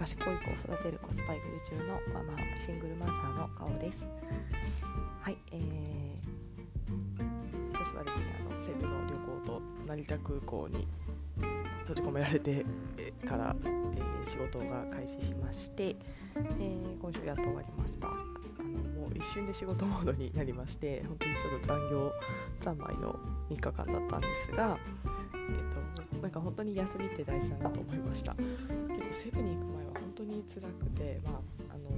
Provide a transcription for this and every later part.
賢い子を育てるコスパ育児中のママシングルマザーの顔です。はい、えー、私はですねあのセブの旅行と成田空港に閉じ込められてから、えー、仕事が開始しまして、えー、今週やっと終わりました。あのもう一瞬で仕事モードになりまして本当にちょっと残業三昧の3日間だったんですが、えーと、なんか本当に休みって大事だなと思いました。結構セブに行く辛くてまああの、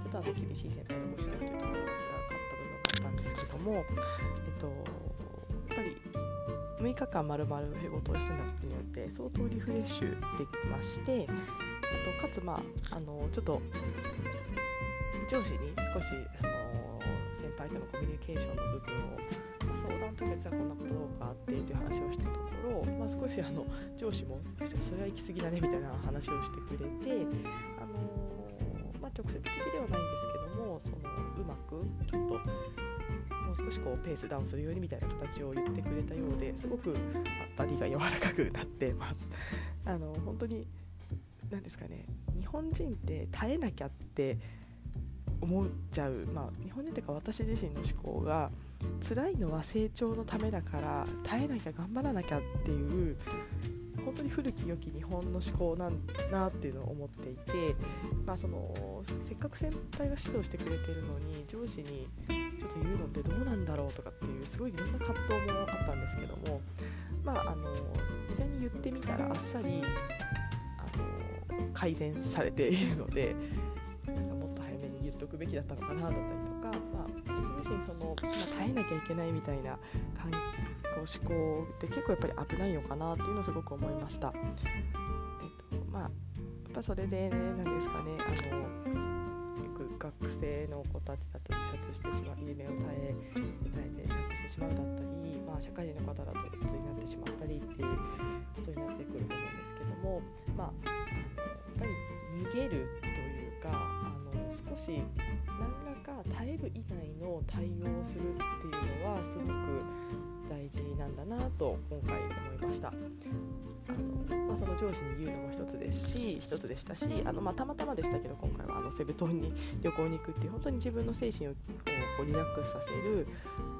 ちょっとあの厳しい先輩のご指導というところが辛かった部分があったんですけどもえっ、とやっぱり6日間まるまる仕事を休んだことによって相当リフレッシュできましてあとかつまああのちょっと上司に少しその先輩とのコミュニケーションの部分を、まあ、相談と別はこんなことがあってという話をしたところ、まあ、少しあの上司もそれは行き過ぎだねみたいな話をしてくれて、あのまあ、直接的ではないんですけどもそのうまくちょっともう少しこうペースダウンするようにみたいな形を言ってくれたようですごく当たりが柔らかくなってますあの本当に何ですかね日本人って耐えなきゃって思っちゃう、まあ、日本人というか私自身の思考が辛いのは成長のためだから耐えなきゃ頑張らなきゃっていう本当に古き良き日本の思考なんだなっていうのを思っていて、まあ、そのせっかく先輩が指導してくれてるのに上司にちょっと言うのってどうなんだろうとかっていうすごいいろんな葛藤もあったんですけどもまああの意外に言ってみたらあっさりあの改善されているのでくべきだったのかなだったりとか、まあ、私自身その、まあ、耐えなきゃいけないみたいな感こう思考って結構やっぱり危ないのかなっていうのをすごく思いました。えっとまあやっぱそれでね何ですかねあの学生の子たちだと自殺してしまう夢を耐え耐えて自殺してしまうだったり、まあ、社会人の方だと鬱になってしまったりっていうことになってくると思うんですけども、まあ、やっぱり逃げるというかあの少し耐える以外の対応をするっていうのはすごく大事なんだなと今回思いました。あのまあ、その上司に言うのも一つですし一つでしたしあの、まあ、たまたまでしたけど今回はあのセブ島に旅行に行くっていう本当に自分の精神をこうリラックスさせる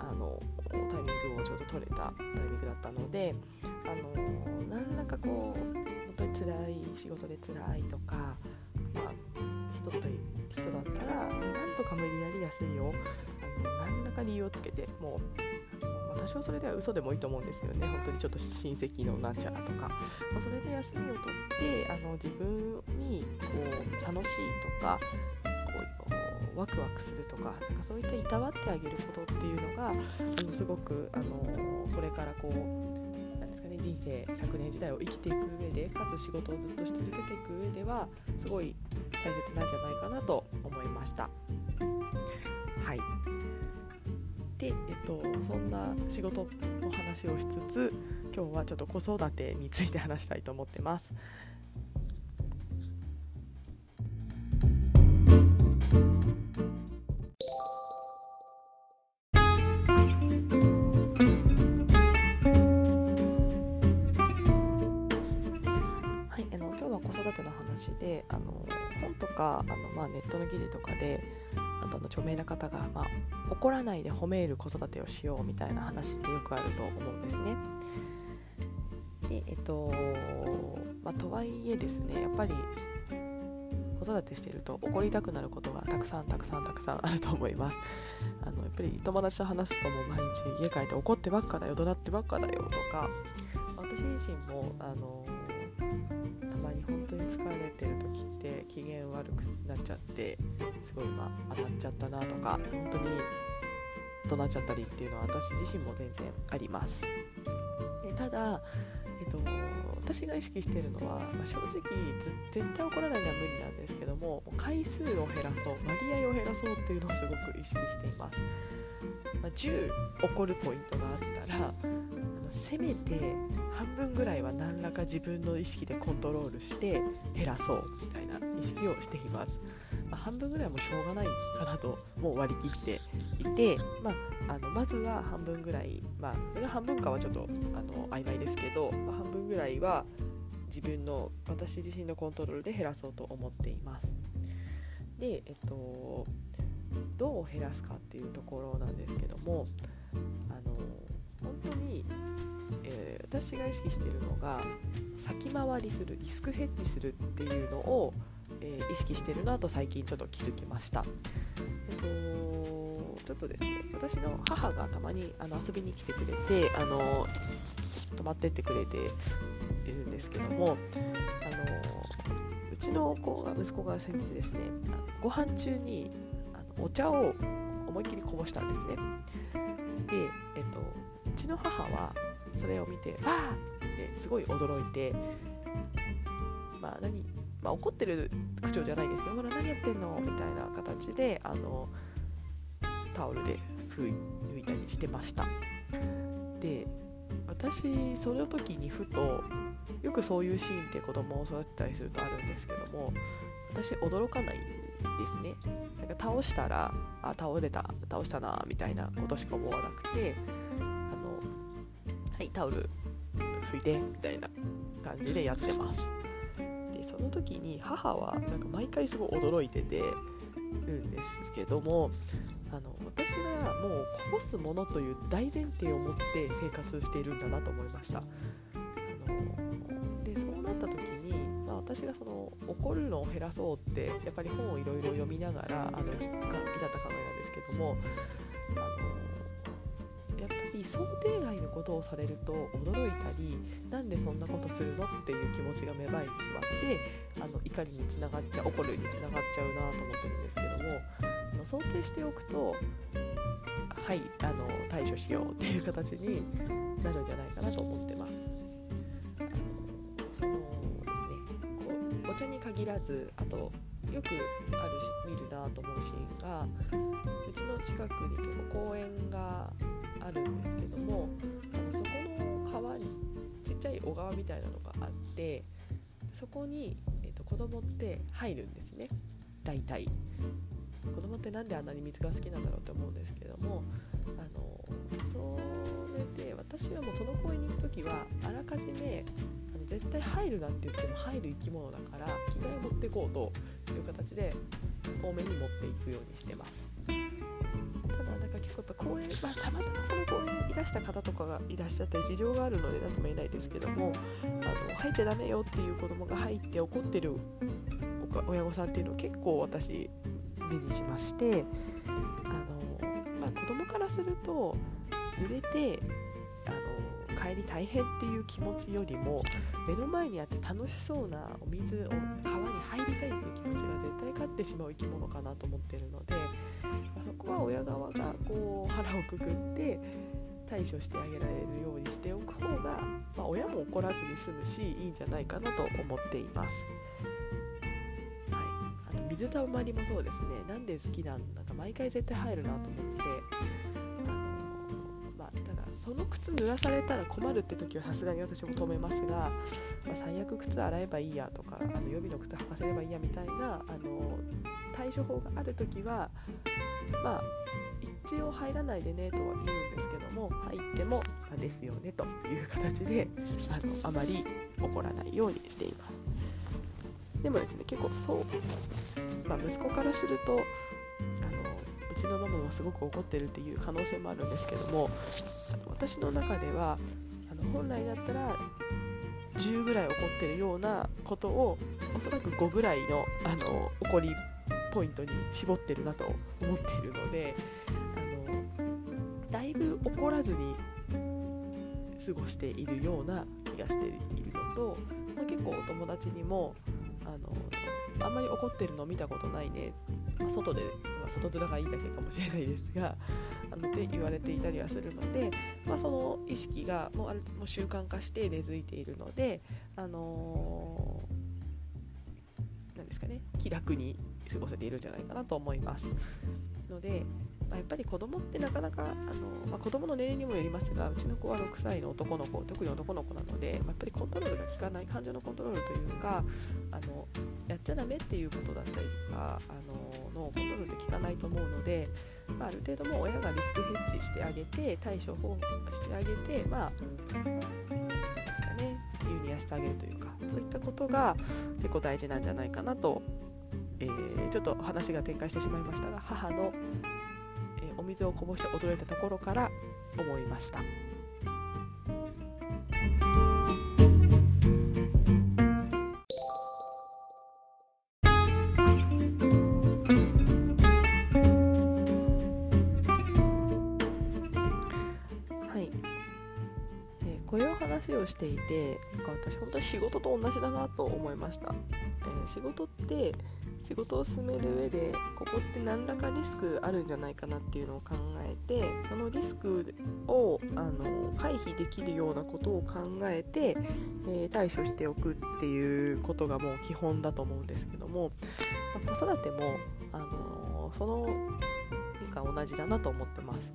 あのタイミングをちょうど取れたタイミングだったのであの何らかこう本当に辛い仕事で辛いとか、まあ、人と人だったらなんとか無理やり休みをあの何らか理由をつけてもう多少それでは嘘でもいいと思うんですよね。本当にちょっと親戚のなんちゃらとか、まあ、それで休みを取ってあの自分にこう楽しいとかこうワクワクするとかなんかそういったいたわってあげることっていうのがあのすごくあのこれからこう人生100年時代を生きていく上でかつ仕事をずっとし続けていく上ではすごい大切なんじゃないかなと思いました。はいで、えっと、そんな仕事の話をしつつ今日はちょっと子育てについて話したいと思ってます。かあの、まあ、ネットの記事とかであとの著名な方が、まあ、怒らないで褒める子育てをしようみたいな話ってよくあると思うんですね。でえっとまあ、とはいえですねやっぱり子育てしていると怒りたくなることがたくさんたくさんたくさんあると思いますあのやっぱり友達と話すとも毎日家帰って怒ってばっかだよ怒鳴ってばっかだよとか私自身もあの機嫌悪くなっちゃってすごいまあ当たっちゃったなとか本当に怒鳴っちゃったりっていうのは私自身も全然あります。でただ、えっと、私が意識してるのは、まあ、正直絶対怒らないのは無理なんですけども回数を減らそう割合を減らそうっていうのをすごく意識しています、まあ、10怒るポイントがあったらせめて半分ぐらいは何らか自分の意識でコントロールして減らそう意識をしています、まあ、半分ぐらいはもうしょうがないかなともう割り切っていて、まあ、あのまずは半分ぐらい、まあ、それが半分かはちょっとあの曖昧ですけど、まあ、半分ぐらいは自分の私自身のコントロールで減らそうと思っています。でえっとどう減らすかっていうところなんですけどもあの本当に、えー、私が意識してるのが先回りするリスクヘッジするっていうのを、えー、意識してるなと最近ちょっと気づきました。えっとちょっとですね私の母がたまにあの遊びに来てくれてあの泊まってってくれているんですけどもあのうちの子が息子が先日ですねご飯中にあのお茶を思いっきりこぼしたんですねで、えっと、うちの母はそれを見て「わー!」ってすごい驚いてまあ何まあ、怒ってる口調じゃないんですけど「ほら何やってんの?」みたいな形であのタオルで拭いたりしてましたで私その時にふとよくそういうシーンって子供を育てたりするとあるんですけども私驚かないんですねなんか倒したらあ倒れた倒したなみたいなことしか思わなくてあのはいタオル拭いてみたいな感じでやってますその時に母はなんか毎回すごい驚いててるんですけどもあの私がもうこぼすものという大前提を持って生活しているんだなと思いました。あのでそうなった時に、まあ、私がその怒るのを減らそうってやっぱり本をいろいろ読みながらあの実感至った考えなんですけども想定外のことをされると驚いたりなんでそんなことするのっていう気持ちが芽生えてしまってあの怒りにつながっちゃう怒るにつながっちゃうなと思ってるんですけどもの想定しておくとはいあの対処しようっていう形になるんじゃないかなと思ってます。あのそのですねこうお茶に限らずあとよくあるし見るなと思うシーンがうちの近くに結構公園があるんですけどもあのそこの川にちっちゃい小川みたいなのがあってそこに、えーと、と子供って入るんですね大体。子供って何であんなに水が好きなんだろうって思うんですけどもあのそれで私はもうその公園に行く時はあらかじめあの絶対入るなって言っても入る生き物だから着替え持っていこうという形で多めに持っていくようにしてます。か結構やっぱ公園、まあ、たまたまその公園にいらした方とかがいらっしゃったり事情があるので何とも言えないですけどもあの入っちゃダメよっていう子供が入って怒ってる親御さんっていうのを結構私目にしましてあの、まあ、子供からすると濡れてあの帰り大変っていう気持ちよりも目の前にあって楽しそうなお水を川に入りたいという気持ちが絶対勝ってしまう生き物かなと思ってるので、そこは親側がこう腹をくくって対処してあげられるようにしておく方が、まあ、親も怒らずに済むしいいんじゃないかなと思っています。はい、あと水たまりもそうですね。なんで好きなんだか毎回絶対入るなと思って。あのまあただその靴濡らされたら困るって時はさすがに私も止めますが、まあ、最悪靴洗えばいいやとかあの予備の靴履かせればいいやみたいなあの対処法がある時はまあ一応入らないでねとは言うんですけども入ってもあですよねという形であのあまり怒らないようにしています。でもですね結構そう、まあ、息子からするとあのうちのママもすごく怒ってるっていう可能性もあるんですけどもあの私の中ではあの本来だったら10ぐらい怒ってるようなことをおそらく5ぐらいのあの怒りポイントに絞ってるなと思っているのであのだいぶ怒らずに過ごしているような気がしているのと、まあ、結構お友達にもあのあんまり怒ってるの見たことないね、まあ、外で、まあ、外面がいいだけかもしれないですがあのって言われていたりはするので、まあ、その意識がもうあるもう習慣化して根付いているので、あのー、ですかね気楽に過ごせているんじゃないかなと思います。のでまあ、やっぱり子供ってなかなかあの、まあ、子供の年齢にもよりますがうちの子は6歳の男の子特に男の子なので、まあ、やっぱりコントロールが効かない感情のコントロールというかあのやっちゃダメっていうことだったりとかあののコントロールって効かないと思うので、まあ、ある程度も親がリスクヘッジしてあげて対処法してあげてまあですかね自由にやしてあげるというかそういったことが結構大事なんじゃないかなと、えー、ちょっと話が展開してしまいましたが母の、えー、お水をこぼして驚いたところから思いました。話をしていてなんか私本当に仕事と同じだなと思いました、えー、仕事って仕事を進める上でここって何らかリスクあるんじゃないかなっていうのを考えてそのリスクをあの回避できるようなことを考えて、えー、対処しておくっていうことがもう基本だと思うんですけども、まあ、子育てもあのその以下同じだなと思ってます。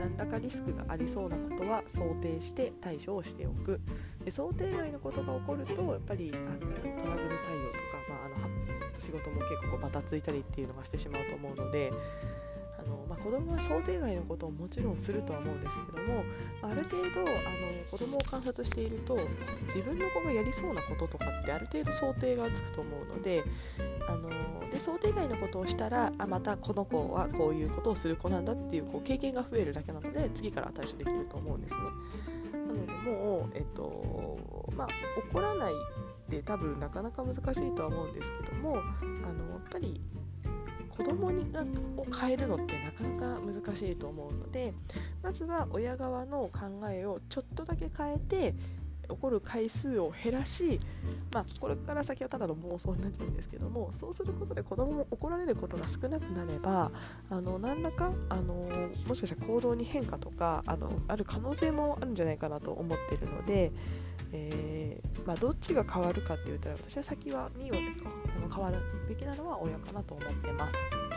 何らかリスクがありそうなことは想定して対処をしておくで想定外のことが起こるとやっぱりあのトラブル対応とか、仕事も結構バタついたりっていうのがしてしまうと思うのであの、まあ、子供は想定外のことをもちろんするとは思うんですけどもある程度あの子供を観察していると自分の子がやりそうなこととかってある程度想定がつくと思うのであので想定外のことをしたらあまたこの子はこういうことをする子なんだっていうこう経験が増えるだけなので次から対処できると思うんですね。なのでもう、えっとまあ、怒らないって多分なかなか難しいとは思うんですけどもあのやっぱり子供にを変えるのってなかなか難しいと思うのでまずは親側の考えをちょっとだけ変えて起こる回数を減らし、まあ、これから先はただの妄想になっちゃうんですけどもそうすることで子供もも怒られることが少なくなればあの何らかあのもしかしたら行動に変化とかあのある可能性もあるんじゃないかなと思っているので、えー、まあ、どっちが変わるかって言ったら私は先は2をあの変わるべきなのは親かなと思ってます。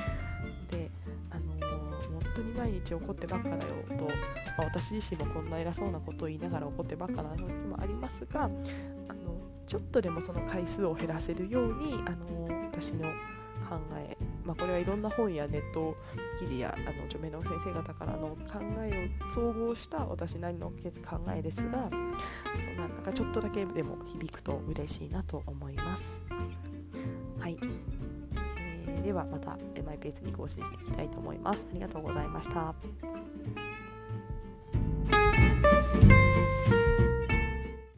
当に毎日怒ってばっかだよと、まあ、私自身もこんな偉そうなことを言いながら怒ってばっかな時もありますがあのちょっとでもその回数を減らせるようにあの私の考え、まあ、これはいろんな本やネット記事やあの著名な先生方からの考えを総合した私なりの考えですがなんだかちょっとだけでも響くと嬉しいなと思います。ではまたマイペースに更新していきたいと思います。ありがとうございました。